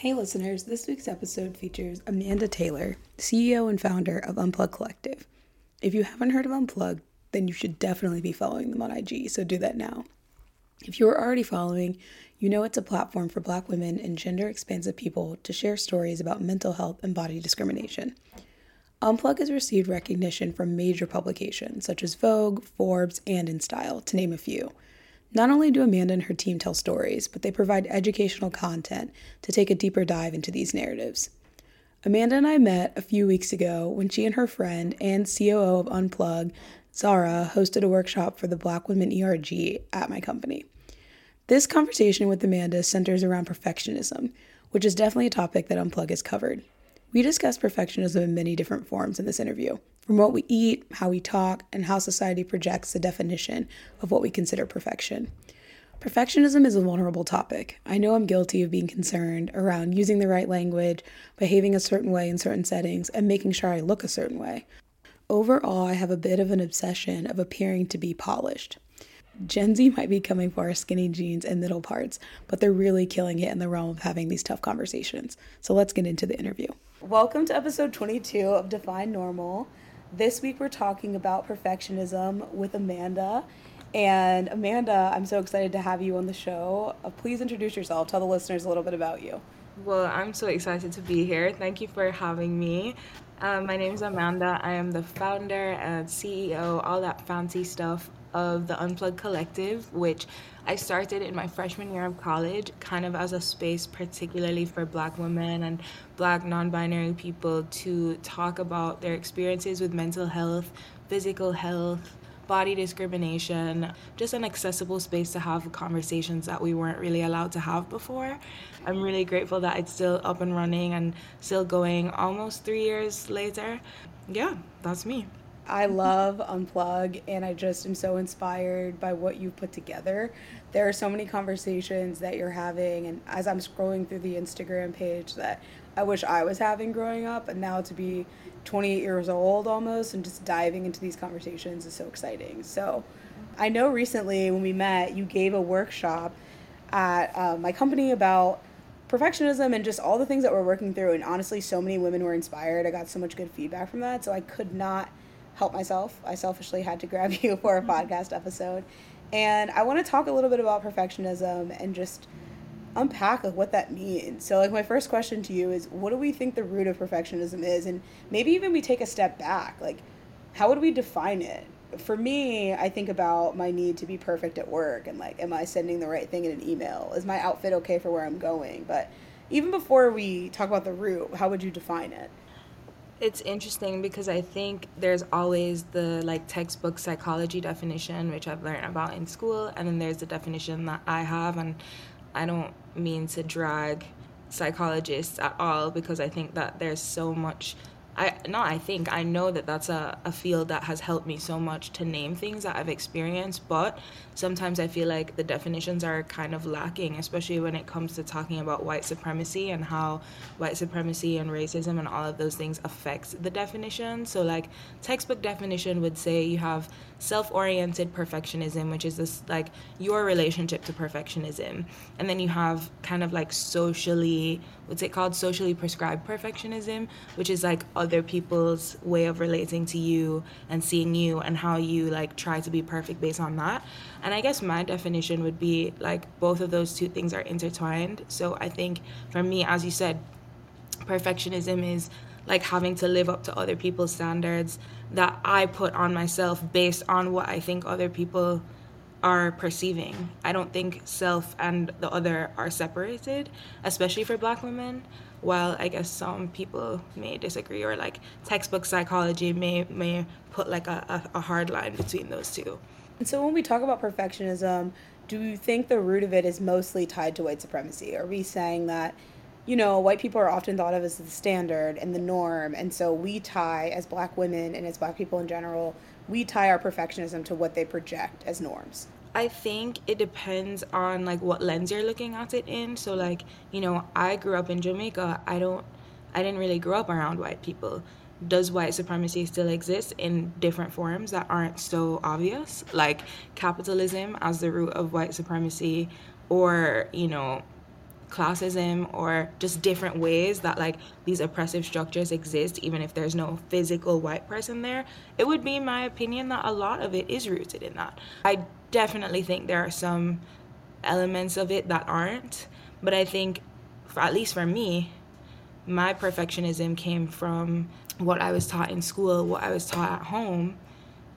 Hey, listeners, this week's episode features Amanda Taylor, CEO and founder of Unplug Collective. If you haven't heard of Unplug, then you should definitely be following them on IG, so do that now. If you are already following, you know it's a platform for Black women and gender expansive people to share stories about mental health and body discrimination. Unplug has received recognition from major publications such as Vogue, Forbes, and InStyle, to name a few. Not only do Amanda and her team tell stories, but they provide educational content to take a deeper dive into these narratives. Amanda and I met a few weeks ago when she and her friend and COO of Unplug, Zara, hosted a workshop for the Black Women ERG at my company. This conversation with Amanda centers around perfectionism, which is definitely a topic that Unplug has covered. We discuss perfectionism in many different forms in this interview, from what we eat, how we talk, and how society projects the definition of what we consider perfection. Perfectionism is a vulnerable topic. I know I'm guilty of being concerned around using the right language, behaving a certain way in certain settings, and making sure I look a certain way. Overall, I have a bit of an obsession of appearing to be polished. Gen Z might be coming for our skinny jeans and middle parts, but they're really killing it in the realm of having these tough conversations. So let's get into the interview. Welcome to episode 22 of Define Normal. This week we're talking about perfectionism with Amanda. And Amanda, I'm so excited to have you on the show. Uh, please introduce yourself. Tell the listeners a little bit about you. Well, I'm so excited to be here. Thank you for having me. Um, my name is Amanda. I am the founder and CEO, all that fancy stuff of the Unplug Collective, which I started in my freshman year of college, kind of as a space, particularly for Black women and Black non binary people to talk about their experiences with mental health, physical health, body discrimination, just an accessible space to have conversations that we weren't really allowed to have before. I'm really grateful that it's still up and running and still going almost three years later. Yeah, that's me. I love Unplug and I just am so inspired by what you've put together. There are so many conversations that you're having, and as I'm scrolling through the Instagram page, that I wish I was having growing up, and now to be 28 years old almost and just diving into these conversations is so exciting. So, I know recently when we met, you gave a workshop at uh, my company about perfectionism and just all the things that we're working through. And honestly, so many women were inspired. I got so much good feedback from that. So I could not help myself. I selfishly had to grab you for a podcast episode. And I want to talk a little bit about perfectionism and just unpack like what that means. So like my first question to you is what do we think the root of perfectionism is and maybe even we take a step back. Like how would we define it? For me, I think about my need to be perfect at work and like am I sending the right thing in an email? Is my outfit okay for where I'm going? But even before we talk about the root, how would you define it? It's interesting because I think there's always the like textbook psychology definition, which I've learned about in school, and then there's the definition that I have, and I don't mean to drag psychologists at all because I think that there's so much I I think I know that that's a, a field that has helped me so much to name things that I've experienced, but sometimes I feel like the definitions are kind of lacking, especially when it comes to talking about white supremacy and how white supremacy and racism and all of those things affects the definition. So like textbook definition would say you have self-oriented perfectionism, which is this like your relationship to perfectionism. And then you have kind of like socially what's it called socially prescribed perfectionism, which is like other people's way of relating to you and seeing you and how you like try to be perfect based on that. And I guess my definition would be like both of those two things are intertwined. So I think for me, as you said, perfectionism is like having to live up to other people's standards that I put on myself based on what I think other people are perceiving. I don't think self and the other are separated, especially for black women. While I guess some people may disagree, or like textbook psychology may may put like a, a, a hard line between those two. And so when we talk about perfectionism, do you think the root of it is mostly tied to white supremacy? Are we saying that, you know, white people are often thought of as the standard and the norm, and so we tie as black women and as black people in general we tie our perfectionism to what they project as norms. I think it depends on like what lens you're looking at it in. So like, you know, I grew up in Jamaica. I don't I didn't really grow up around white people. Does white supremacy still exist in different forms that aren't so obvious? Like capitalism as the root of white supremacy or, you know, classism or just different ways that like these oppressive structures exist even if there's no physical white person there it would be my opinion that a lot of it is rooted in that i definitely think there are some elements of it that aren't but i think at least for me my perfectionism came from what i was taught in school what i was taught at home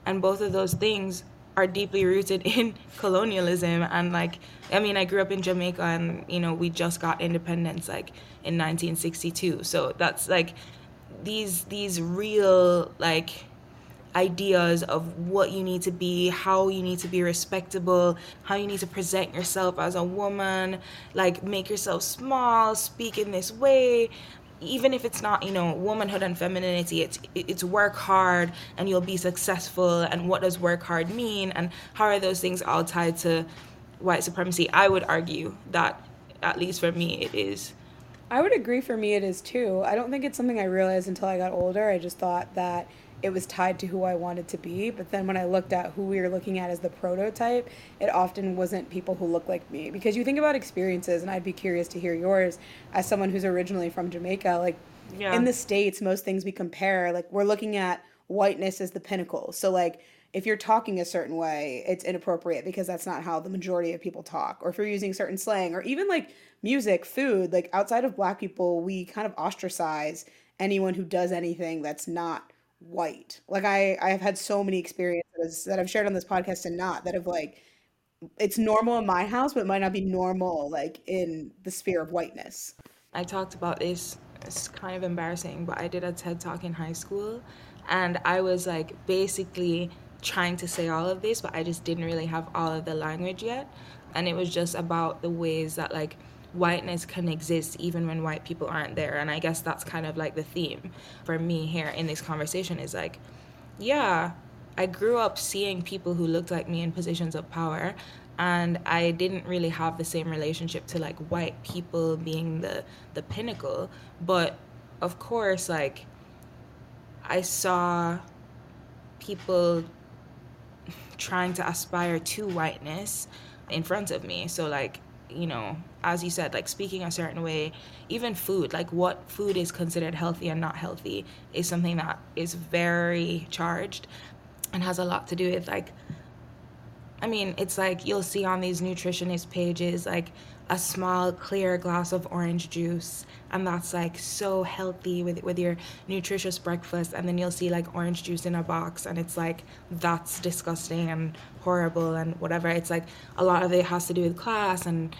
and both of those things are deeply rooted in colonialism and like I mean I grew up in Jamaica and you know we just got independence like in 1962 so that's like these these real like ideas of what you need to be, how you need to be respectable, how you need to present yourself as a woman, like make yourself small, speak in this way, even if it's not you know womanhood and femininity it's it's work hard and you'll be successful. And what does work hard mean? And how are those things all tied to white supremacy? I would argue that at least for me it is. I would agree for me it is too. I don't think it's something i realized until i got older. I just thought that it was tied to who I wanted to be. But then when I looked at who we were looking at as the prototype, it often wasn't people who look like me. Because you think about experiences, and I'd be curious to hear yours as someone who's originally from Jamaica. Like yeah. in the States, most things we compare, like we're looking at whiteness as the pinnacle. So, like, if you're talking a certain way, it's inappropriate because that's not how the majority of people talk. Or if you're using certain slang, or even like music, food, like outside of black people, we kind of ostracize anyone who does anything that's not white. Like I I have had so many experiences that I've shared on this podcast and not that have like it's normal in my house, but it might not be normal like in the sphere of whiteness. I talked about this. It's kind of embarrassing, but I did a TED talk in high school, and I was like basically trying to say all of this, but I just didn't really have all of the language yet, and it was just about the ways that like whiteness can exist even when white people aren't there. And I guess that's kind of like the theme for me here in this conversation is like, yeah, I grew up seeing people who looked like me in positions of power and I didn't really have the same relationship to like white people being the the pinnacle, but of course like I saw people trying to aspire to whiteness in front of me. So like you know, as you said, like speaking a certain way, even food, like what food is considered healthy and not healthy is something that is very charged and has a lot to do with like I mean, it's like you'll see on these nutritionist pages like a small clear glass of orange juice and that's like so healthy with with your nutritious breakfast and then you'll see like orange juice in a box and it's like that's disgusting and horrible and whatever. It's like a lot of it has to do with class and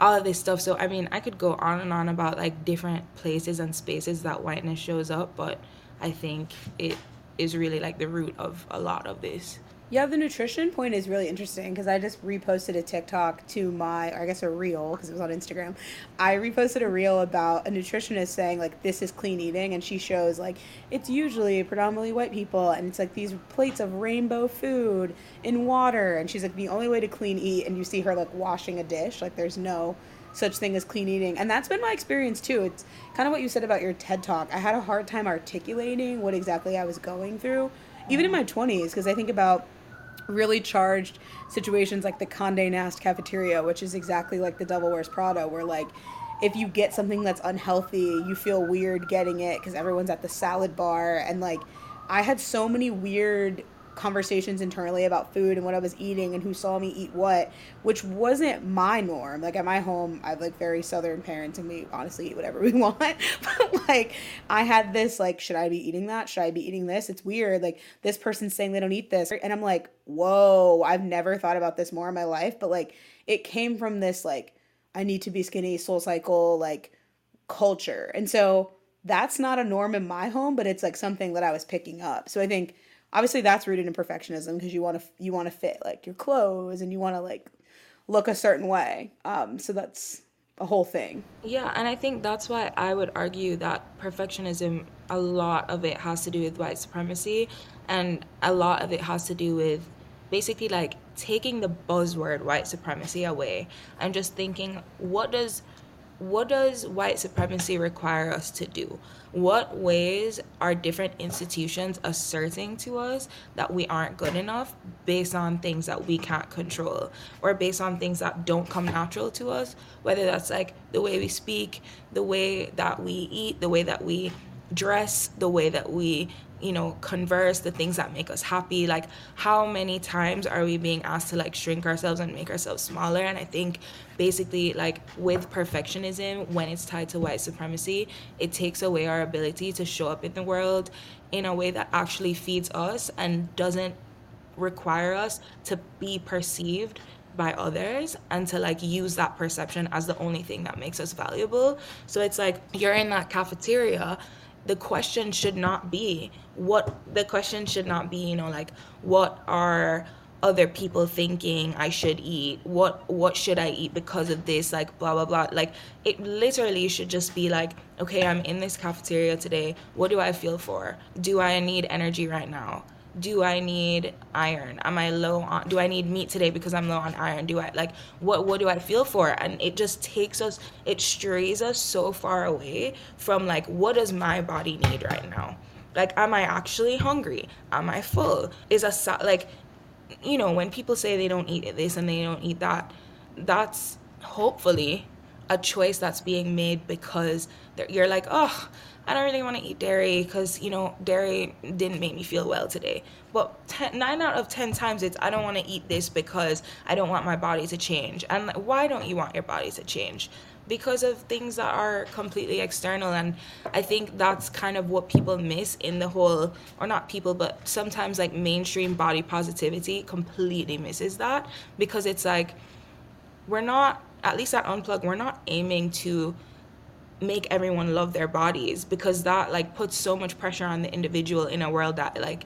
all of this stuff. So i mean i could go on and on about like different places and spaces that whiteness shows up but i think it is really like the root of a lot of this yeah, the nutrition point is really interesting because I just reposted a TikTok to my, or I guess a reel because it was on Instagram. I reposted a reel about a nutritionist saying like this is clean eating, and she shows like it's usually predominantly white people, and it's like these plates of rainbow food in water, and she's like the only way to clean eat, and you see her like washing a dish, like there's no such thing as clean eating, and that's been my experience too. It's kind of what you said about your TED talk. I had a hard time articulating what exactly I was going through, even in my twenties, because I think about really charged situations like the Condé Nast cafeteria, which is exactly like the Devil Wears Prada, where like if you get something that's unhealthy, you feel weird getting it because everyone's at the salad bar. And like, I had so many weird conversations internally about food and what I was eating and who saw me eat what, which wasn't my norm. Like at my home, I have like very southern parents and we honestly eat whatever we want. but like I had this like, should I be eating that? Should I be eating this? It's weird. Like this person's saying they don't eat this. And I'm like, whoa, I've never thought about this more in my life. But like it came from this like, I need to be skinny, SoulCycle, like culture. And so that's not a norm in my home, but it's like something that I was picking up. So I think obviously that's rooted in perfectionism because you want to you want to fit like your clothes and you want to like look a certain way. Um, so that's a whole thing. Yeah and i think that's why i would argue that perfectionism a lot of it has to do with white supremacy and a lot of it has to do with basically like taking the buzzword white supremacy away and just thinking what does what does white supremacy require us to do? What ways are different institutions asserting to us that we aren't good enough based on things that we can't control or based on things that don't come natural to us? Whether that's like the way we speak, the way that we eat, the way that we dress, the way that we you know converse the things that make us happy. Like how many times are we being asked to like shrink ourselves and make ourselves smaller? And i think basically like with perfectionism when it's tied to white supremacy it takes away our ability to show up in the world in a way that actually feeds us and doesn't require us to be perceived by others and to like use that perception as the only thing that makes us valuable. So it's like you're in that cafeteria the question should not be what the question should not be you know like what are other people thinking I should eat? What what should I eat because of this? Like blah blah blah. Like it literally should just be like okay I'm in this cafeteria today. What do I feel for? Do I need energy right now do I need iron? Am I low on do I need meat today because I'm low on iron? Do I like what what do I feel for? And it just takes us it strays us so far away from like what does my body need right now? Like am I actually hungry? Am I full? Is a like you know, when people say they don't eat this and they don't eat that, that's hopefully a choice that's being made because you're like, oh, I don't really want to eat dairy because, you know, dairy didn't make me feel well today. But ten, nine out of 10 times it's, I don't want to eat this because I don't want my body to change. And like, why don't you want your body to change? Because of things that are completely external. And I think that's kind of what people miss in the whole, or not people, but sometimes like mainstream body positivity completely misses that because it's like, we're not, at least at Unplug, we're not aiming to make everyone love their bodies because that like puts so much pressure on the individual in a world that like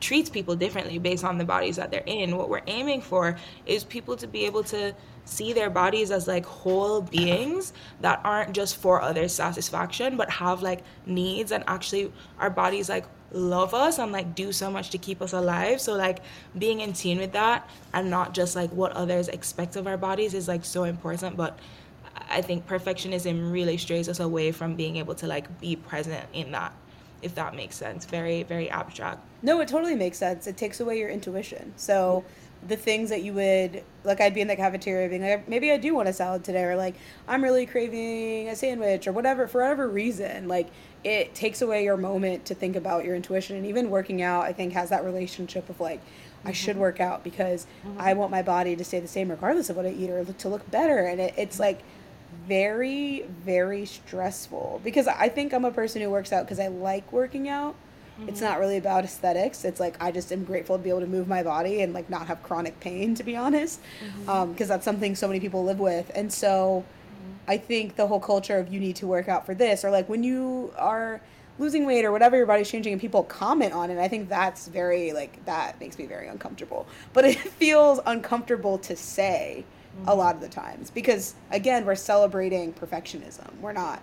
treats people differently based on the bodies that they're in. What we're aiming for is people to be able to see their bodies as like whole beings that aren't just for other satisfaction but have like needs and actually our bodies like love us and like do so much to keep us alive. So like being in tune with that and not just like what others expect of our bodies is like so important but I think perfectionism really strays us away from being able to like be present in that, if that makes sense. Very, very abstract. No, it totally makes sense. It takes away your intuition. So the things that you would like I'd be in the cafeteria being like maybe I do want a salad today or like I'm really craving a sandwich or whatever for whatever reason like it takes away your moment to think about your intuition and even working out I think has that relationship of like mm-hmm. I should work out because mm-hmm. I want my body to stay the same regardless of what I eat or to look better and it, it's like very very stressful because I think I'm a person who works out because I like working out. Mm-hmm. It's not really about aesthetics. It's like I just am grateful to be able to move my body and like not have chronic pain to be honest, because mm-hmm. um, that's something so many people live with. And so mm-hmm. I think the whole culture of you need to work out for this or like when you are losing weight or whatever your body's changing and people comment on it i think that's very like that makes me very uncomfortable but it feels uncomfortable to say a lot of the times. Because again we're celebrating perfectionism. We're not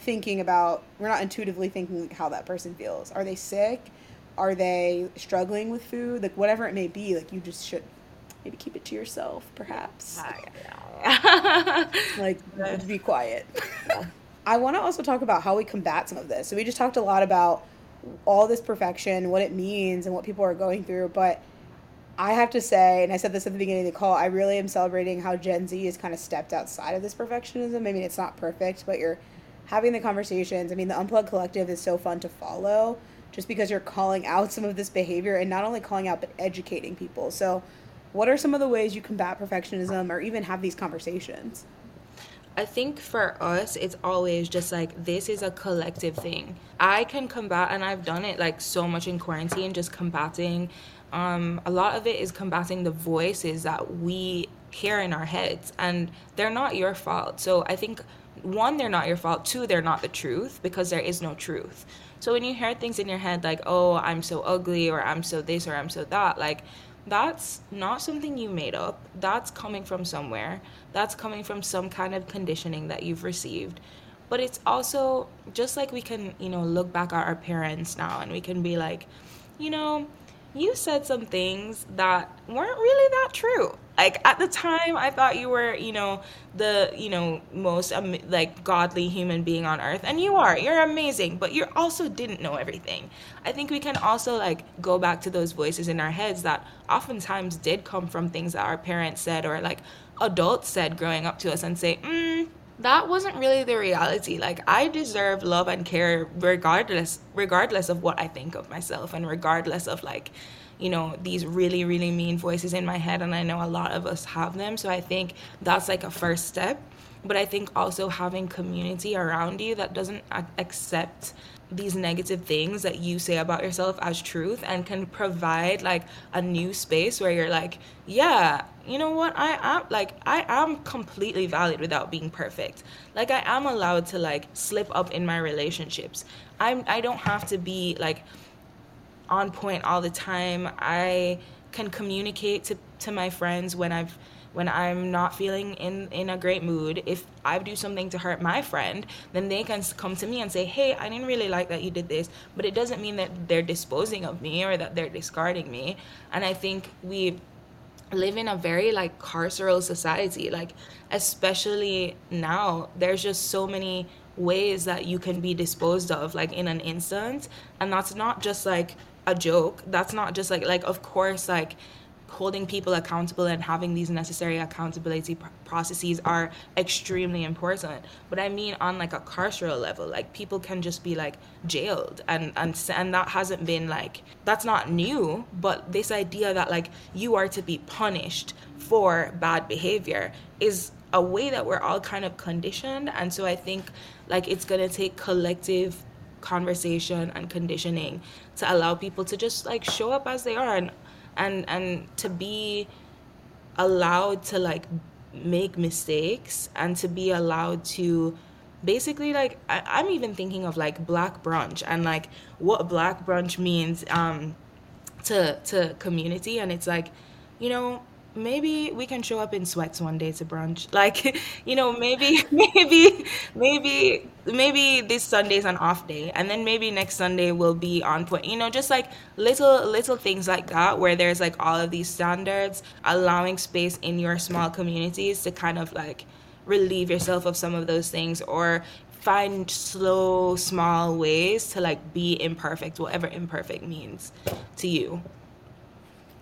thinking about we're not intuitively thinking how that person feels. Are they sick? Are they struggling with food? Like whatever it may be like you just should maybe keep it to yourself perhaps. Ah, like be quiet. I want to also talk about how we combat some of this. So we just talked a lot about all this perfection what it means and what people are going through but I have to say, and I said this at the beginning of the call, I really am celebrating how Gen Z has kind of stepped outside of this perfectionism. I mean, it's not perfect, but you're having the conversations. I mean, the Unplug Collective is so fun to follow just because you're calling out some of this behavior and not only calling out, but educating people. So, what are some of the ways you combat perfectionism or even have these conversations? I think for us, it's always just like this is a collective thing. I can combat, and I've done it like so much in quarantine, just combating um, a lot of it is combating the voices that we hear in our heads, and they're not your fault. So I think one, they're not your fault. Two, they're not the truth because there is no truth. So when you hear things in your head like, oh, I'm so ugly, or I'm so this, or I'm so that, like, that's not something you made up. That's coming from somewhere. That's coming from some kind of conditioning that you've received. But it's also just like we can, you know, look back at our parents now and we can be like, you know, you said some things that weren't really that true. Like at the time, I thought you were, you know, the, you know, most um, like godly human being on earth. And you are. You're amazing, but you also didn't know everything. I think we can also like go back to those voices in our heads that oftentimes did come from things that our parents said or like adults said growing up to us and say, mm, that wasn't really the reality. Like I deserve love and care regardless regardless of what I think of myself and regardless of like you know these really really mean voices in my head and I know a lot of us have them. So I think that's like a first step. But I think also having community around you that doesn't accept these negative things that you say about yourself as truth and can provide like a new space where you're like, yeah, you know what? I am like I am completely valid without being perfect. Like I am allowed to like slip up in my relationships. I'm I don't have to be like on point all the time. I can communicate to to my friends when I've when I'm not feeling in, in a great mood, if I do something to hurt my friend, then they can come to me and say, hey, I didn't really like that you did this. But it doesn't mean that they're disposing of me or that they're discarding me. And I think we live in a very like carceral society. Like, especially now, there's just so many ways that you can be disposed of like in an instant and that's not just like a joke that's not just like like of course like holding people accountable and having these necessary accountability pr- processes are extremely important. But i mean on like a carceral level like people can just be like jailed and and and that hasn't been like that's not new but this idea that like you are to be punished for bad behavior is a way that we're all kind of conditioned. And so i think like it's going to take collective conversation and conditioning to allow people to just like show up as they are and and and to be allowed to like make mistakes and to be allowed to basically like I, am even thinking of like black brunch and like what black brunch means um to to community. And it's like you know maybe we can show up in sweats one day to brunch. Like you know maybe maybe maybe maybe this sunday is an off day and then maybe next sunday will be on point. You know just like little little things like that where there's like all of these standards allowing space in your small communities to kind of like relieve yourself of some of those things or find slow small ways to like be imperfect whatever imperfect means to you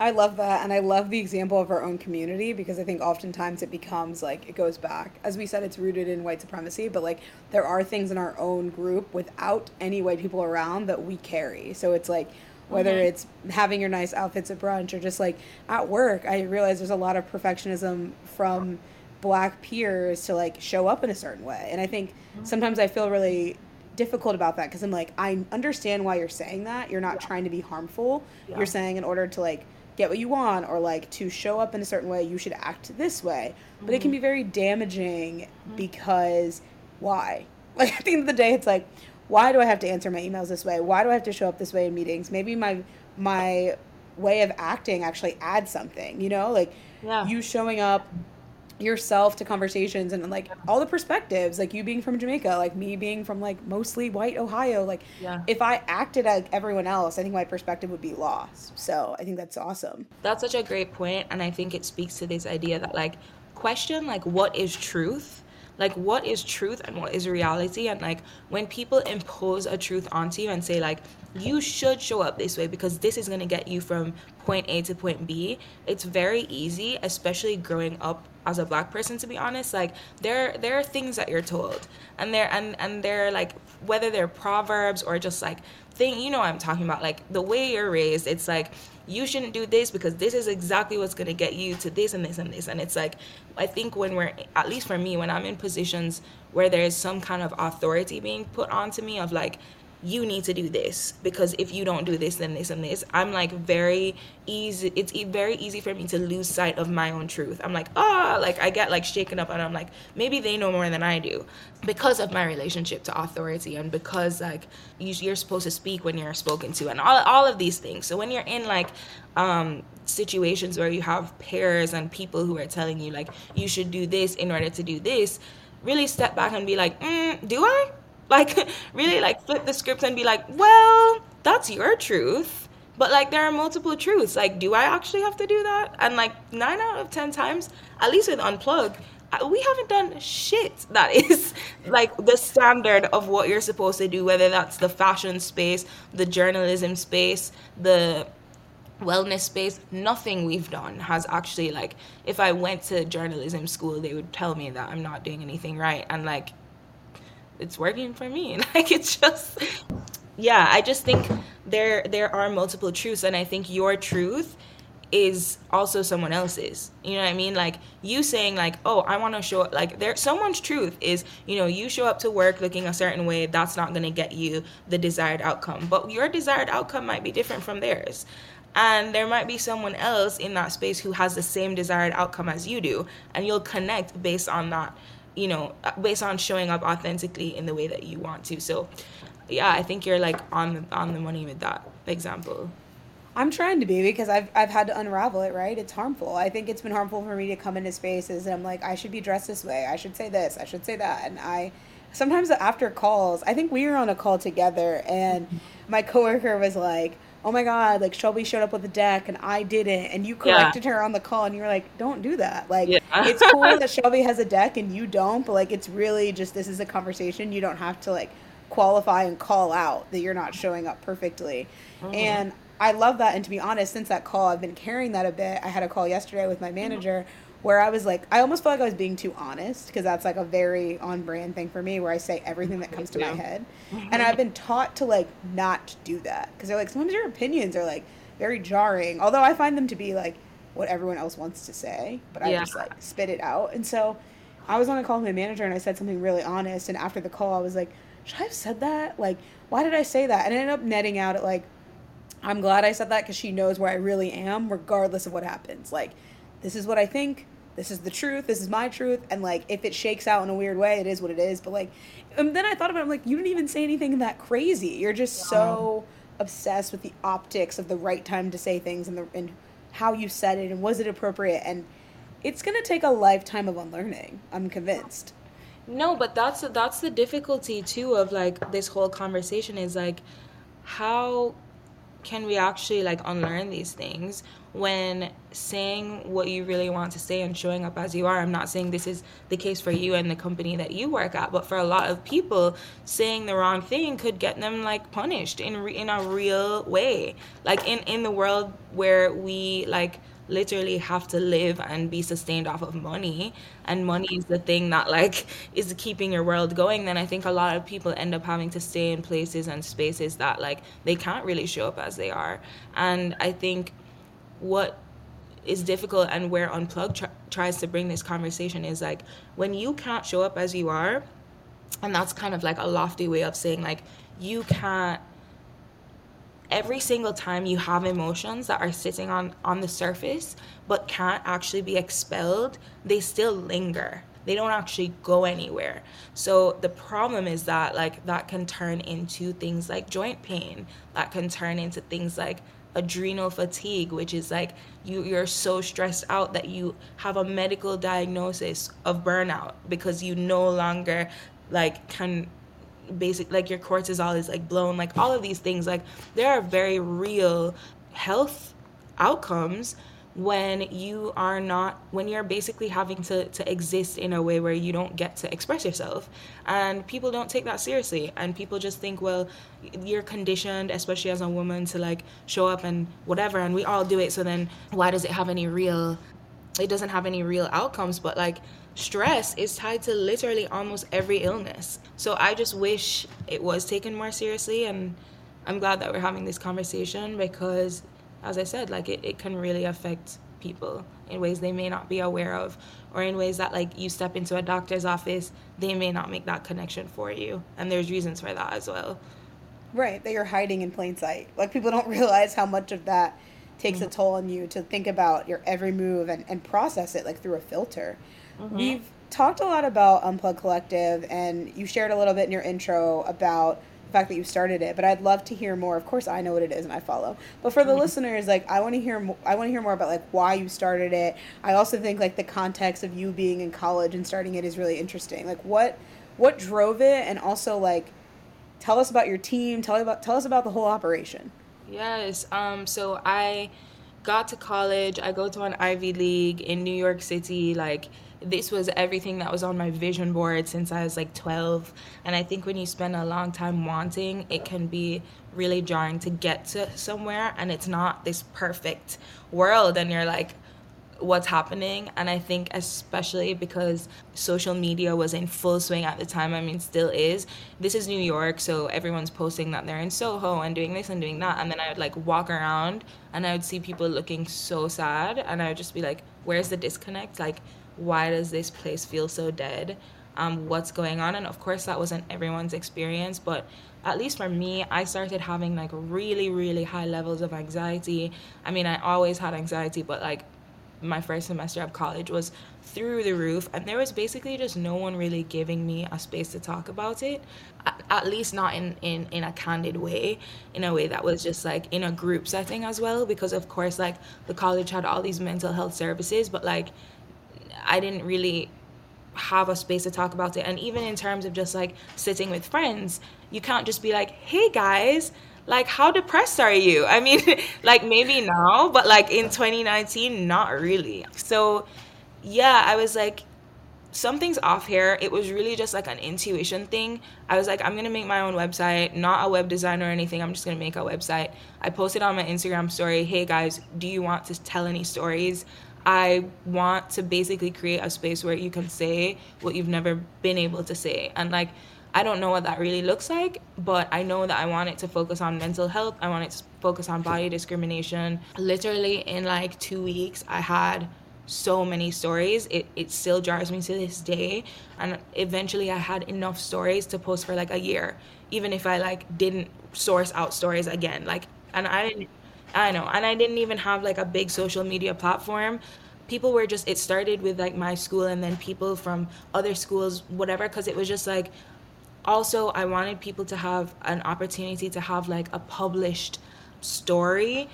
I love that. And I love the example of our own community because I think oftentimes it becomes like it goes back. As we said, it's rooted in white supremacy, but like there are things in our own group without any white people around that we carry. So it's like, whether mm-hmm. it's having your nice outfits at brunch or just like at work, I realize there's a lot of perfectionism from black peers to like show up in a certain way. And I think mm-hmm. sometimes I feel really difficult about that because I'm like, I understand why you're saying that. You're not yeah. trying to be harmful. Yeah. You're saying in order to like get what you want or like to show up in a certain way you should act this way mm-hmm. but it can be mm-hmm. very damaging mm-hmm. because why like at the end of the day it's like why do i have to answer my emails this way why do i have to show up this way in meetings maybe my my way of acting actually adds something you know like yeah. you showing up yourself to conversations and like all the perspectives like you being from jamaica like me being from like mostly white ohio like yeah. if i acted like everyone else i think my perspective would be lost. So i think that's awesome. That's such a great point and i think it speaks to this idea that like question like what is truth? Like what is truth and what is reality? And like when people impose a truth onto you and say like you should show up this way because this is going to get you from point A to point B. It's very easy, especially growing up as a black person to be honest. Like there there are things that you're told. And they're and and they're like whether they're proverbs or just like thing you know I'm talking about. Like the way you're raised, it's like you shouldn't do this because this is exactly what's going to get you to this and this and this and it's like i think when we're at least for me when i'm in positions where there's some kind of authority being put onto me of like you need to do this because if you don't do this then this and this. I'm like very easy it's very easy for me to lose sight of my own truth. I'm like ah oh, like i get like shaken up and i'm like maybe they know more than i do. Because of my relationship to authority and because like you're supposed to speak when you're spoken to and all, all of these things. So when you're in like um situations where you have peers and people who are telling you like you should do this in order to do this really step back and be like mm, do i like really like flip the script and be like well that's your truth But like there are multiple truths. Like, do I actually have to do that? And like nine out of ten times, at least with Unplug, uh, we haven't done shit that is like the standard of what you're supposed to do, whether that's the fashion space, the journalism space, the wellness space nothing we've done has actually like if i went to journalism school they would tell me that i'm not doing anything right and like it's working for me and like it's just yeah i just think there there are multiple truths and i think your truth is also someone else's. You know what I mean? Like you saying like, "Oh, I want to show like there someone's truth is, you know, you show up to work looking a certain way, that's not going to get you the desired outcome. But your desired outcome might be different from theirs. And there might be someone else in that space who has the same desired outcome as you do, and you'll connect based on that, you know, uh, based on showing up authentically in the way that you want to. So, yeah, I think you're like on the, on the money with that example. I'm trying to be because I've I've had to unravel it, right? It's harmful. I think it's been harmful for me to come into spaces and I'm like, I should be dressed this way. I should say this. I should say that. And I sometimes after calls, I think we were on a call together and my coworker was like, "Oh my god, like Shelby showed up with a deck and I didn't." And you corrected yeah. her on the call and you were like, "Don't do that." Like yeah. it's cool that Shelby has a deck and you don't, but like it's really just this is a conversation. You don't have to like qualify and call out that you're not showing up perfectly. Mm-hmm. And I love that. And to be honest, since that call, I've been carrying that a bit. I had a call yesterday with my manager where I was like, I almost felt like I was being too honest because that's like a very on brand thing for me where I say everything that comes to yeah. my head. And I've been taught to like not do that because they're like, sometimes your opinions are like very jarring. Although I find them to be like what everyone else wants to say, but I yeah. just like spit it out. And so I was on a call with my manager and I said something really honest. And after the call, I was like, should I have said that? Like, why did I say that? And I ended up netting out at like I'm glad I said that because she knows where I really am, regardless of what happens. Like, this is what I think. This is the truth. This is my truth. And like, if it shakes out in a weird way, it is what it is. But like, and then I thought about it. I'm like, you didn't even say anything that crazy. You're just yeah. so obsessed with the optics of the right time to say things and the and how you said it and was it appropriate. And it's gonna take a lifetime of unlearning. I'm convinced. No, but that's that's the difficulty too of like this whole conversation is like how can we actually like unlearn these things when saying what you really want to say and showing up as you are? I'm not saying this is the case for you and the company that you work at but for a lot of people saying the wrong thing could get them like punished in re- in a real way. Like in in the world where we like literally have to live and be sustained off of money. And money is the thing that like is keeping your world going. Then i think a lot of people end up having to stay in places and spaces that like they can't really show up as they are. And i think what is difficult and where unplugged tr- tries to bring this conversation is like when you can't show up as you are and that's kind of like a lofty way of saying like you can't every single time you have emotions that are sitting on on the surface but can't actually be expelled they still linger. They don't actually go anywhere. So the problem is that like that can turn into things like joint pain. That can turn into things like adrenal fatigue which is like you you're so stressed out that you have a medical diagnosis of burnout because you no longer like can basic like your cortisol is like blown like all of these things like there are very real health outcomes when you are not when you're basically having to, to exist in a way where you don't get to express yourself. And people don't take that seriously. And people just think well you're conditioned especially as a woman to like show up and whatever and we all do it. So then why does it have any real it doesn't have any real outcomes? But like stress is tied to literally almost every illness. So I just wish it was taken more seriously and I'm glad that we're having this conversation because as I said, like it, it can really affect people in ways they may not be aware of or in ways that like you step into a doctor's office, they may not make that connection for you. And there's reasons for that as well. Right, that you're hiding in plain sight. Like people don't realize how much of that takes mm-hmm. a toll on you to think about your every move and, and process it like through a filter. Mm-hmm. We've talked a lot about Unplug Collective, and you shared a little bit in your intro about the fact that you started it. But I'd love to hear more. Of course, I know what it is and I follow. But for the mm-hmm. listeners, like I want to hear, I want to hear more about like why you started it. I also think like the context of you being in college and starting it is really interesting. Like what, what drove it, and also like, tell us about your team. Tell about tell us about the whole operation. Yes. Um, so I got to college. I go to an Ivy League in New York City. Like this was everything that was on my vision board since I was like 12. And I think when you spend a long time wanting, it can be really jarring to get to somewhere and it's not this perfect world and you're like what's happening? And i think especially because social media was in full swing at the time i mean still is. This is new york so everyone's posting that they're in soho and doing this and doing that. And then i would like walk around and i would see people looking so sad and i would just be like where's the disconnect? Like why does this place feel so dead? Um, what's going on? And of course that wasn't everyone's experience but at least for me i started having like really really high levels of anxiety. I mean i always had anxiety but like my first semester of college was through the roof and there was basically just no one really giving me a space to talk about it at, least not in, in in a candid way in a way that was just like in a group setting as well because of course like the college had all these mental health services but like i didn't really have a space to talk about it. And even in terms of just like sitting with friends you can't just be like hey guys like how depressed are you? I mean like maybe now but like in 2019 not really. So yeah i was like something's off here. It was really just like an intuition thing. I was like i'm gonna make my own website not a web designer or anything. I'm just gonna make a website. I posted on my instagram story hey guys do you want to tell any stories i want to basically create a space where you can say what you've never been able to say and like I don't know what that really looks like, but I know that I want it to focus on mental health. I want it to focus on body discrimination. Literally, in like two weeks, I had so many stories. It, it still jars me to this day. And eventually, I had enough stories to post for like a year, even if I like didn't source out stories again. Like, and I didn't, I know, and I didn't even have like a big social media platform. People were just it started with like my school and then people from other schools whatever because it was just like also i wanted people to have an opportunity to have like a published story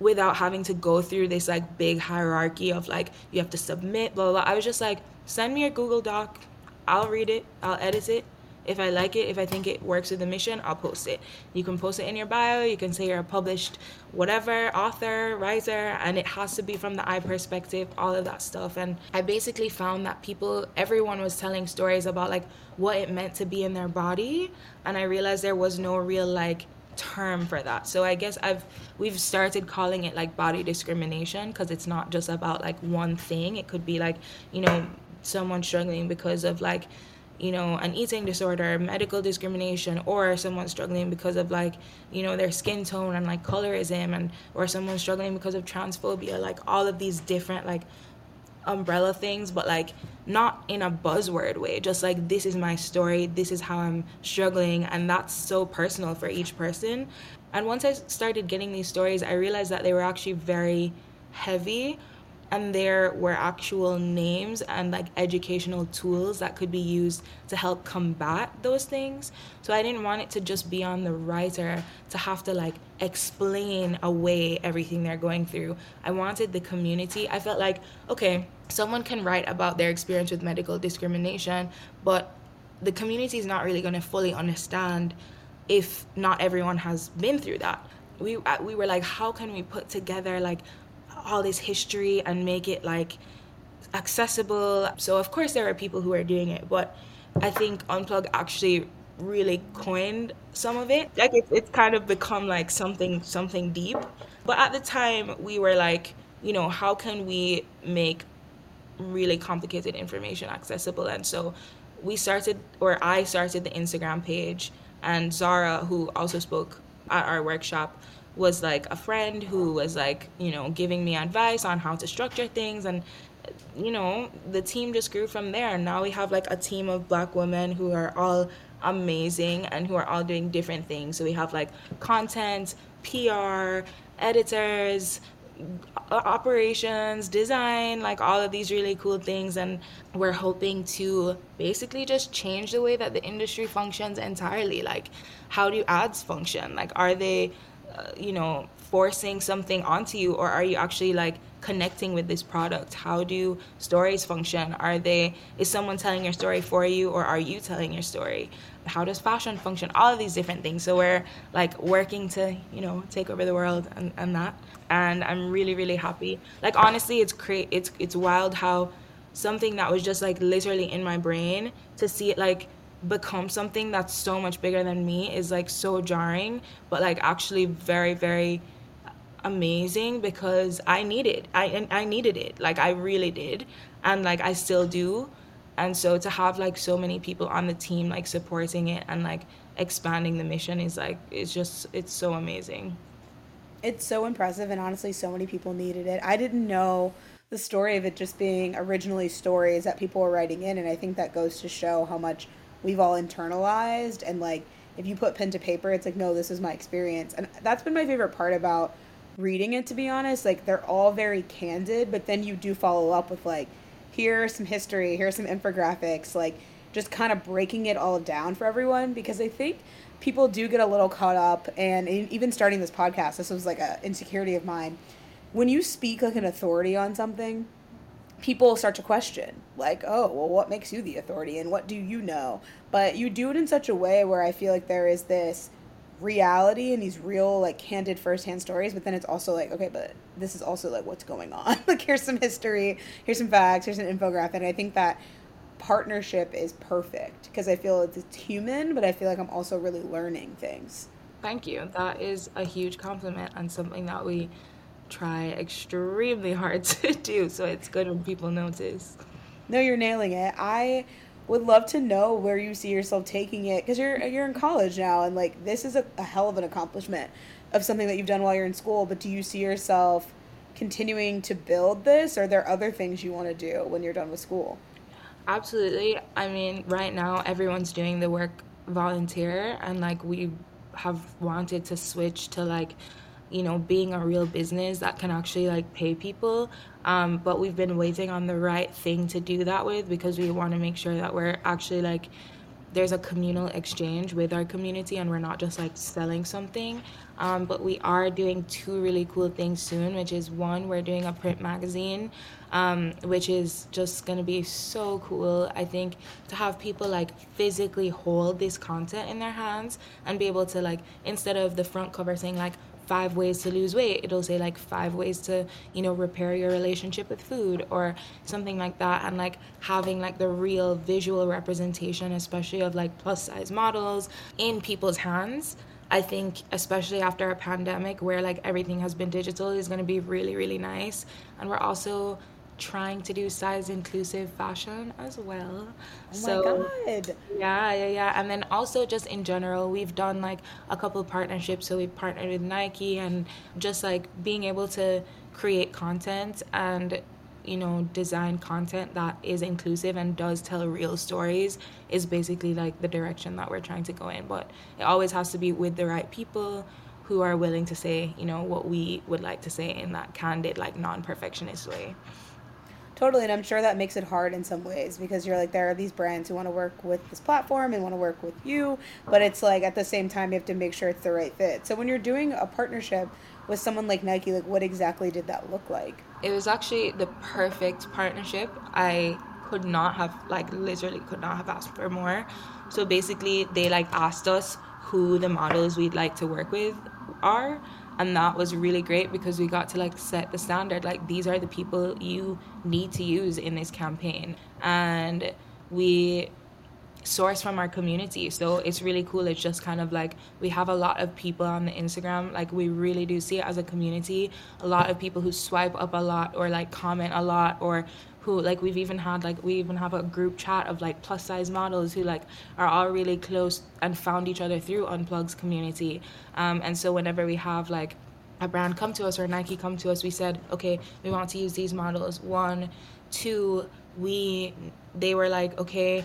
without having to go through this like big hierarchy of like you have to submit blah blah, blah. i was just like send me a google doc. I'll read it. I'll edit it if I like it, if I think it works with the mission, I'll post it. You can post it in your bio, you can say you're a published whatever, author, writer, and it has to be from the I perspective, all of that stuff. And I basically found that people, everyone was telling stories about like what it meant to be in their body. And I realized there was no real like term for that. So I guess I've we've started calling it like body discrimination because it's not just about like one thing. It could be like, you know, someone struggling because of like you know, an eating disorder, medical discrimination, or someone struggling because of like, you know, their skin tone and like colorism, and or someone struggling because of transphobia, like all of these different like umbrella things, but like not in a buzzword way, just like this is my story, this is how I'm struggling, and that's so personal for each person. And once I started getting these stories, I realized that they were actually very heavy and there were actual names and like educational tools that could be used to help combat those things. So I didn't want it to just be on the writer to have to like explain away everything they're going through. I wanted the community. I felt like, okay, someone can write about their experience with medical discrimination, but the community is not really going to fully understand if not everyone has been through that. We, uh, we were like, how can we put together like all this history and make it like accessible. So of course there are people who are doing it, but I think Unplug actually really coined some of it. Like it's it's kind of become like something something deep. But at the time we were like, you know, how can we make really complicated information accessible? And so we started or I started the Instagram page and Zara who also spoke at our workshop was like a friend who was like, you know, giving me advice on how to structure things and you know, the team just grew from there. And now we have like a team of black women who are all amazing and who are all doing different things. So we have like content, PR, editors, operations, design, like all of these really cool things. And we're hoping to basically just change the way that the industry functions entirely. Like, how do ads function? Like, are they uh, you know, forcing something onto you, or are you actually like connecting with this product? How do stories function? Are they is someone telling your story for you or are you telling your story? How does fashion function? All of these different things. So we're like working to you know take over the world and, and that. And i'm really really happy. Like honestly it's cra- it's it's wild how something that was just like literally in my brain to see it like become something that's so much bigger than me is like so jarring but like actually very very amazing because I needed I I needed it. Like I really did. And like I still do. And so to have like so many people on the team like supporting it and like expanding the mission is like it's just it's so amazing. It's so impressive and honestly so many people needed it. I didn't know the story of it just being originally stories that people were writing in and I think that goes to show how much we've all internalized and like if you put pen to paper it's like no this is my experience. And that's been my favorite part about reading it to be honest. Like they're all very candid but then you do follow up with like here's some history here's some infographics like just kind of breaking it all down for everyone. Because i think people do get a little caught up and even starting this podcast this was like a insecurity of mine. When you speak like an authority on something people start to question like oh well what makes you the authority and what do you know? But you do it in such a way where i feel like there is this reality and these real like candid firsthand stories but then it's also like okay but this is also like what's going on. Like here's some history here's some facts here's an infographic and i think that partnership is perfect because i feel it's human but i feel like i'm also really learning things. Thank you. That is a huge compliment and something that we try extremely hard to do so it's good when people notice. No you're nailing it. I would love to know where you see yourself taking it because you're you're in college now and like this is a, a hell of an accomplishment of something that you've done while you're in school but do you see yourself continuing to build this or are there other things you want to do when you're done with school? Absolutely. I mean right now everyone's doing the work volunteer and like we have wanted to switch to like you know being a real business that can actually like pay people. Um, but we've been waiting on the right thing to do that with because we want to make sure that we're actually like there's a communal exchange with our community and we're not just like selling something. Um, but we are doing two really cool things soon which is one we're doing a print magazine um, which is just going to be so cool i think to have people like physically hold this content in their hands and be able to like instead of the front cover saying like five ways to lose weight. It'll say like five ways to you know repair your relationship with food or something like that. And like having like the real visual representation especially of like plus size models in people's hands I think especially after a pandemic where like everything has been digital is going to be really really nice. And we're also trying to do size inclusive fashion as well. Oh so, my god. Yeah, yeah, yeah. And then also just in general, we've done like a couple partnerships. So we've partnered with Nike and just like being able to create content and you know design content that is inclusive and does tell real stories is basically like the direction that we're trying to go in but it always has to be with the right people who are willing to say you know what we would like to say in that candid like non-perfectionist way Totally, and I'm sure that makes it hard in some ways because you're like there are these brands who want to work with this platform and want to work with you, but it's like at the same time you have to make sure it's the right fit. So when you're doing a partnership with someone like Nike, like what exactly did that look like? It was actually the perfect partnership. I could not have like literally could not have asked for more. So basically they like asked us who the models we'd like to work with are and that was really great because we got to like set the standard like these are the people you need to use in this campaign. And we source from our community. So it's really cool. It's just kind of like we have a lot of people on the instagram. Like we really do see it as a community. A lot of people who swipe up a lot or like comment a lot or who like we've even had like we even have a group chat of like plus size models who like are all really close and found each other through Unplugs community. Um, and so whenever we have like a brand come to us or nike come to us we said okay we want to use these models. One two we they were like okay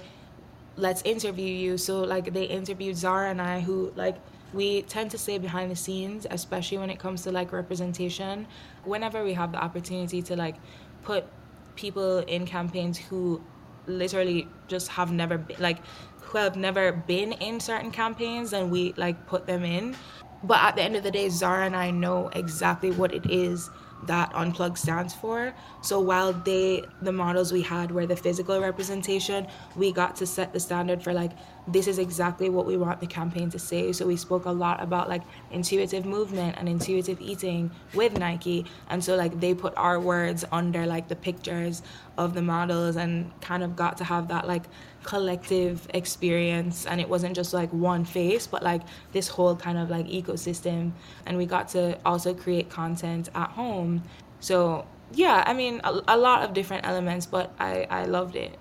let's interview you. So like they interviewed zara and i who like we tend to stay behind the scenes especially when it comes to like representation. Whenever we have the opportunity to like put people in campaigns who literally just have never been like who have never been in certain campaigns and we like put them in. But at the end of the day zara and i know exactly what it is that unplug stands for. So while they the models we had were the physical representation we got to set the standard for like this is exactly what we want the campaign to say. So we spoke a lot about like intuitive movement and intuitive eating with nike. And so like they put our words under like the pictures of the models and kind of got to have that like collective experience. And it wasn't just like one face but like this whole kind of like ecosystem. And we got to also create content at home. So yeah i mean a, a lot of different elements but i i loved it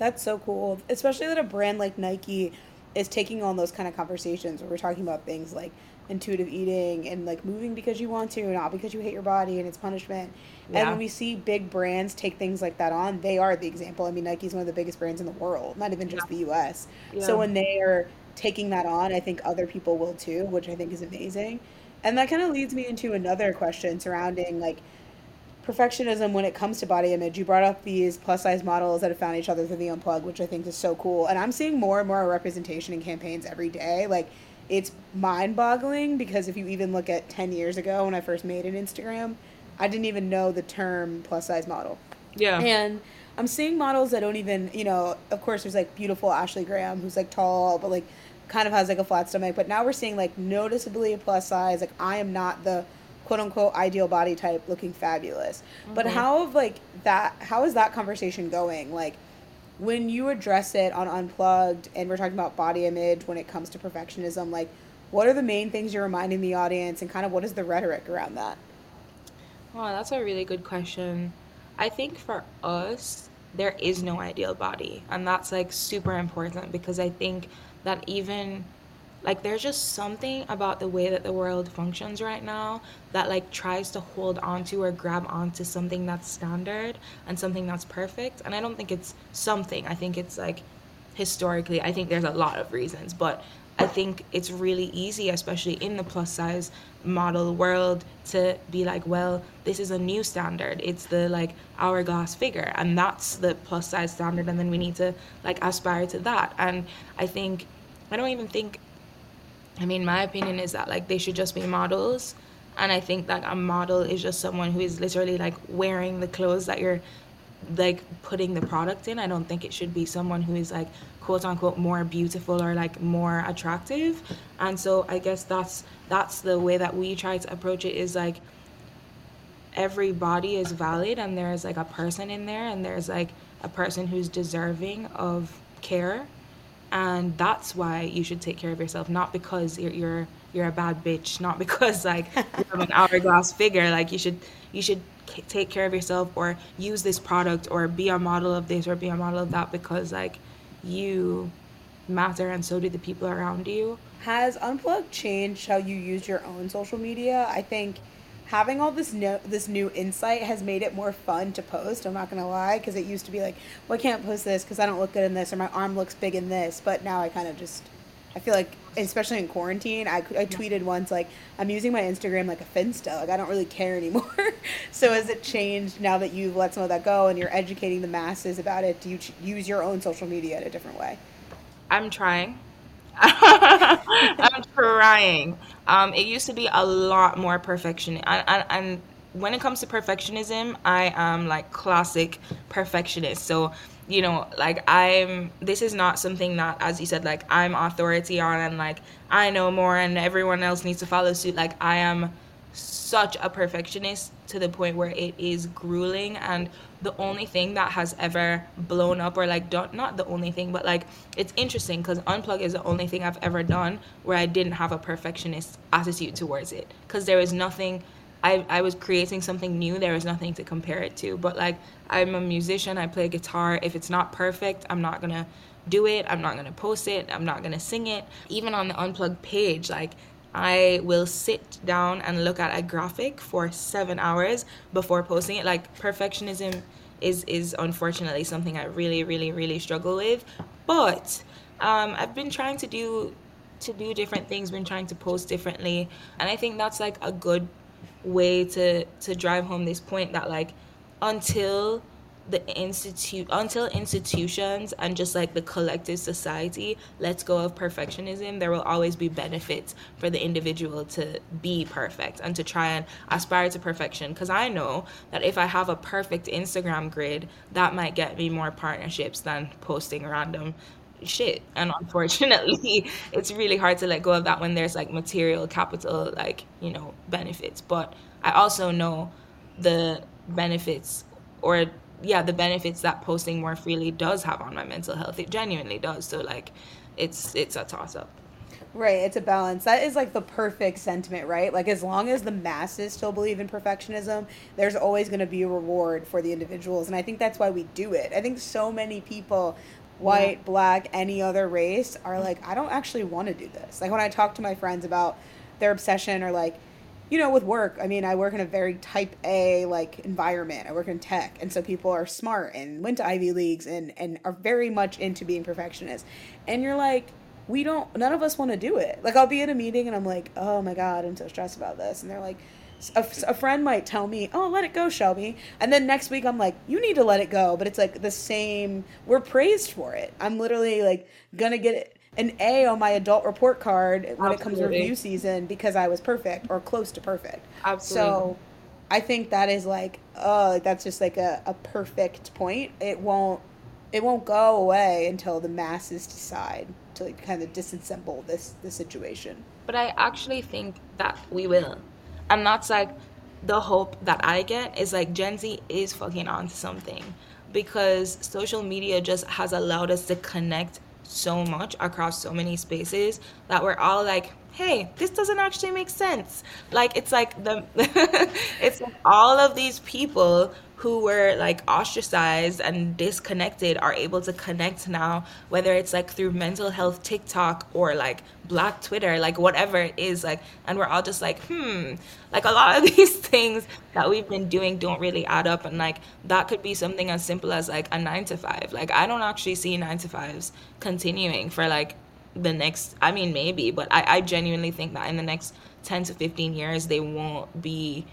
that's so cool especially that a brand like nike is taking on those kind of conversations where we're talking about things like intuitive eating and like moving because you want to, not because you hate your body and it's punishment. Yeah. And when we see big brands take things like that on, they are the example. I mean, Nike's one of the biggest brands in the world, not even just yeah. the US. Yeah. So when they are taking that on, I think other people will too, which I think is amazing. And that kind of leads me into another question surrounding like perfectionism when it comes to body image. You brought up these plus size models that have found each other through the unplug, which I think is so cool. And I'm seeing more and more representation in campaigns every day. Like it's mind boggling because if you even look at 10 years ago when I first made an Instagram, I didn't even know the term plus size model. Yeah. And I'm seeing models that don't even, you know, of course, there's like beautiful Ashley Graham who's like tall, but like kind of has like a flat stomach. But now we're seeing like noticeably a plus size. Like I am not the quote unquote ideal body type looking fabulous. Mm-hmm. But how of like that, how is that conversation going? Like, when you address it on Unplugged, and we're talking about body image when it comes to perfectionism, like what are the main things you're reminding the audience, and kind of what is the rhetoric around that? Oh, that's a really good question. I think for us, there is no ideal body, and that's like super important because I think that even like there's just something about the way that the world functions right now that like tries to hold onto or grab onto something that's standard and something that's perfect. And i don't think it's something. I think it's like historically i think there's a lot of reasons. But i think it's really easy especially in the plus size model world to be like well this is a new standard. It's the like hourglass figure. And that's the plus size standard. And then we need to like aspire to that. And i think i don't even think I mean, my opinion is that like they should just be models. And I think that a model is just someone who is literally like wearing the clothes that you're like putting the product in. I don't think it should be someone who is like quote unquote more beautiful or like more attractive. And so I guess that's that's the way that we try to approach it is like every body is valid and there's like a person in there and there's like a person who's deserving of care and that's why you should take care of yourself not because you're you're, you're a bad bitch not because like you have an hourglass figure. Like you should you should take care of yourself or use this product or be a model of this or be a model of that because like you matter and so do the people around you. Has Unplug changed how you use your own social media? I think having all this no, this new insight has made it more fun to post. I'm not gonna lie, because it used to be like, well, I can't post this because I don't look good in this, or my arm looks big in this. But now I kind of just, I feel like, especially in quarantine, I, I tweeted once like I'm using my Instagram like a Finsta. Like I don't really care anymore. so has it changed now that you've let some of that go and you're educating the masses about it? Do you ch- use your own social media in a different way? I'm trying. I'm trying. Um, it used to be a lot more perfection, and, when it comes to perfectionism, I am like classic perfectionist. So you know, like I'm. This is not something that, as you said, like I'm authority on, and like I know more, and everyone else needs to follow suit. Like I am such a perfectionist to the point where it is grueling. And the only thing that has ever blown up or like done not the only thing but like it's interesting because unplug is the only thing i've ever done where i didn't have a perfectionist attitude towards it. Because there was nothing I, I was creating something new. There was nothing to compare it to. But like i'm a musician. I play guitar. If it's not perfect i'm not gonna do it. I'm not gonna post it. I'm not gonna sing it. Even on the unplugged page like I will sit down and look at a graphic for seven hours before posting it. Like perfectionism is is unfortunately something I really, really, really struggle with. But um, I've been trying to do to do different things, been trying to post differently, and I think that's like a good way to to drive home this point that like until the institute until institutions and just like the collective society lets go of perfectionism there will always be benefits for the individual to be perfect and to try and aspire to perfection. Because i know that if i have a perfect instagram grid that might get me more partnerships than posting random shit. And unfortunately it's really hard to let go of that when there's like material capital like you know benefits. But i also know the benefits or yeah the benefits that posting more freely does have on my mental health it genuinely does so like it's it's a toss up Right, it's a balance. That is like the perfect sentiment, right? Like as long as the masses still believe in perfectionism, there's always going to be a reward for the individuals, and I think that's why we do it. I think so many people, white, yeah. black, any other race, are like, I don't actually want to do this. Like when I talk to my friends about their obsession or like you know, with work, I mean, I work in a very type A like environment. I work in tech, and so people are smart and went to Ivy leagues and and are very much into being perfectionists. And you're like, we don't. None of us want to do it. Like, I'll be in a meeting and I'm like, oh my god, I'm so stressed about this, and they're like. A, a friend might tell me, "Oh, let it go, Shelby," and then next week I'm like, "You need to let it go," but it's like the same. We're praised for it. I'm literally like gonna get it an A on my adult report card when Absolutely. it comes to review season because I was perfect or close to perfect. Absolutely. So I think that is like, uh, that's just like a, a perfect point. It won't it won't go away until the masses decide to like kind of disassemble this the situation. But I actually think that we will. And that's like the hope that I get is like Gen Z is fucking on to something because social media just has allowed us to connect so much across so many spaces that we're all like hey this doesn't actually make sense. Like it's like the it's all of these people who were like ostracized and disconnected are able to connect now, whether it's like through mental health TikTok or like Black Twitter, like whatever it is, like, and we're all just like, hmm, like a lot of these things that we've been doing don't really add up, and like that could be something as simple as like a nine to five. Like, I don't actually see nine to fives continuing for like the next, I mean, maybe, but I, I genuinely think that in the next 10 to 15 years, they won't be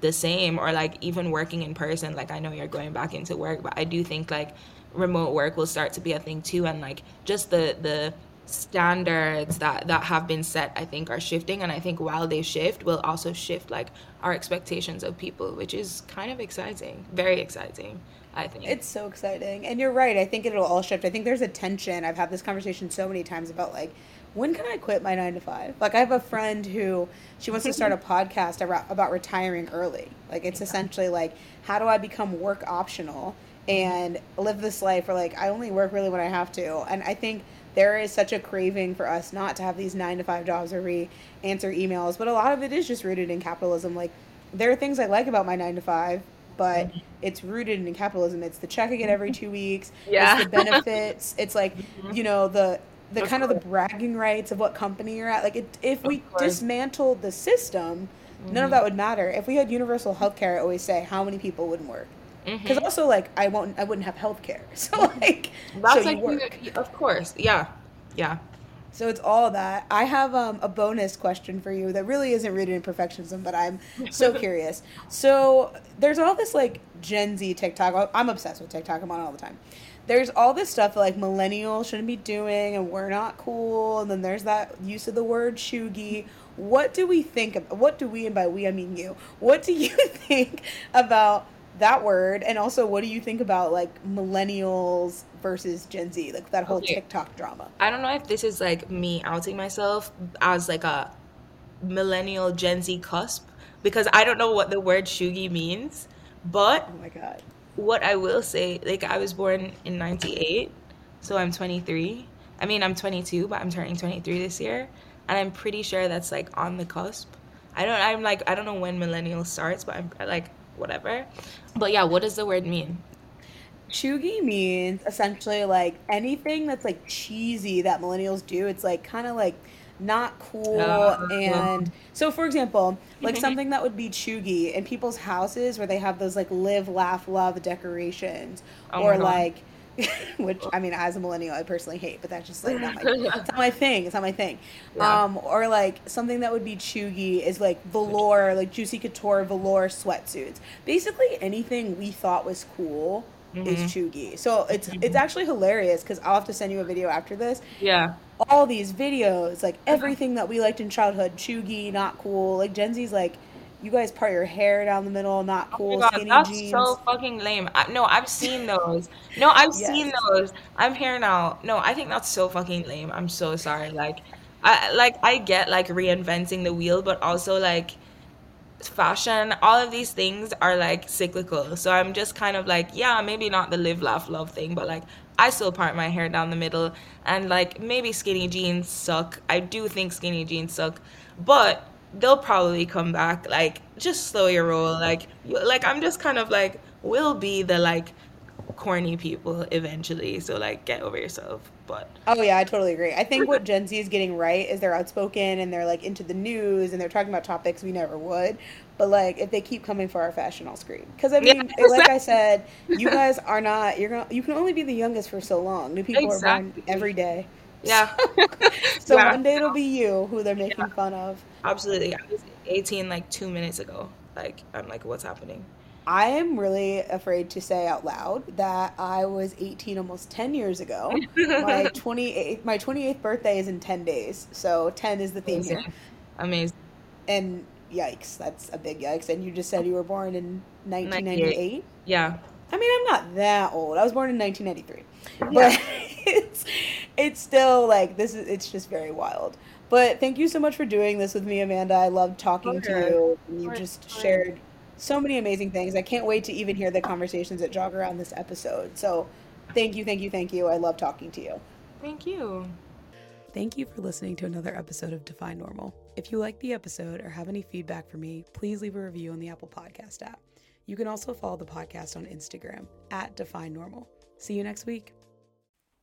the same or like even working in person like i know you're going back into work but i do think like remote work will start to be a thing too and like just the the standards that that have been set i think are shifting and i think while they shift will also shift like our expectations of people which is kind of exciting very exciting I think. It's so exciting. And you're right. I think it'll all shift. I think there's a tension. I've had this conversation so many times about like when can I quit my nine to five? Like, I have a friend who she wants to start a podcast about retiring early. Like, it's essentially like, how do I become work optional and live this life where, like, I only work really when I have to? And I think there is such a craving for us not to have these nine to five jobs where we answer emails, but a lot of it is just rooted in capitalism. Like, there are things I like about my nine to five, but mm-hmm. it's rooted in capitalism. It's the check I get every mm-hmm. two weeks. Yeah. It's the benefits. it's like, mm-hmm. you know, the the of kind course. of the bragging rights of what company you're at. Like, it, if we dismantled the system, mm-hmm. none of mm-hmm. that would matter. If we had universal health care, I always say how many people wouldn't work. Because mm-hmm. also, like, I won't, I wouldn't have health care. So, like, that's so like, work. Of course, yeah, yeah. So it's all that. I have um, a bonus question for you that really isn't rooted in perfectionism, but I'm so curious. So there's all this like Gen Z TikTok. I'm obsessed with TikTok. I'm on all the time there's all this stuff that, like millennials shouldn't be doing and we're not cool and then there's that use of the word cheugy what do we think of what do we and by we i mean you what do you think about that word? And also what do you think about like millennials versus gen z like that whole okay. tiktok drama? I don't know if this is like me outing myself as like a millennial gen z cusp because i don't know what the word cheugy means but oh my god what I will say, like I was born in 98, so I'm 23. I mean, I'm 22, but I'm turning 23 this year, and I'm pretty sure that's like on the cusp. I don't I'm like I don't know when millennial starts, but I'm like whatever. But yeah, what does the word mean? Cheugy means essentially like anything that's like cheesy that millennials do. It's like kind of like not cool uh, and so for example like something that would be cheugy in people's houses where they have those like live laugh love decorations oh or like which I mean, as a millennial, I personally hate, but that's just like not my, it's not my thing. It's not my thing. Yeah. Um, or like something that would be cheugy is like velour, like juicy couture velour sweatsuits. Basically, anything we thought was cool is mm-hmm. cheugy. So it's mm-hmm. it's actually hilarious because I'll have to send you a video after this. Yeah. All these videos, like uh-huh. everything that we liked in childhood, cheugy, not cool. Like Gen Z's like, you guys part your hair down the middle, not Oh cool, my God, skinny that's jeans. so fucking lame. I, no, I've seen those. No, I've seen those. I'm here now. No, I think that's so fucking lame. I'm so sorry. Like, I like I get like reinventing the wheel, but also like fashion. All of these things are like cyclical. So I'm just kind of like, yeah, maybe not the live, laugh, love thing, but like I still part my hair down the middle, and like maybe skinny jeans suck. I do think skinny jeans suck, but they'll probably come back. Like, just slow your roll. Like, like I'm just kind of like, we'll be the like corny people eventually. So like, get over yourself. But Oh yeah, I totally agree. I think what Gen Z is getting right is they're outspoken and they're like into the news and they're talking about topics we never would. But like if they keep coming for our fashion, I'll scream. Because I Yeah, mean, like I said, you guys are not. You're gonna. You can only be the youngest for so long. New people are born every day. yeah, So Yeah. one day it'll be you who they're making fun of. absolutely. I was 18 like two minutes ago. Like, I'm like, what's happening? I am really afraid to say out loud that I was 18 almost 10 years ago. my 28th, my 28th birthday is in 10 days, so 10 is the theme here. Amazing. Amazing. And yikes, that's a big yikes. And you just said you were born in 1998. Yeah. I mean, I'm not that old. I was born in 1993, Yeah. but it's it's still like this is it's just very wild. But thank you so much for doing this with me, Amanda. I loved talking to you. And you just shared so many amazing things. I can't wait to even hear the conversations that jog around this episode. So, thank you, thank you, thank you. I love talking to you. Thank you. Thank you for listening to another episode of Define Normal. If you like the episode or have any feedback for me, please leave a review on the Apple Podcast app. You can also follow the podcast on Instagram at Define Normal. See you next week.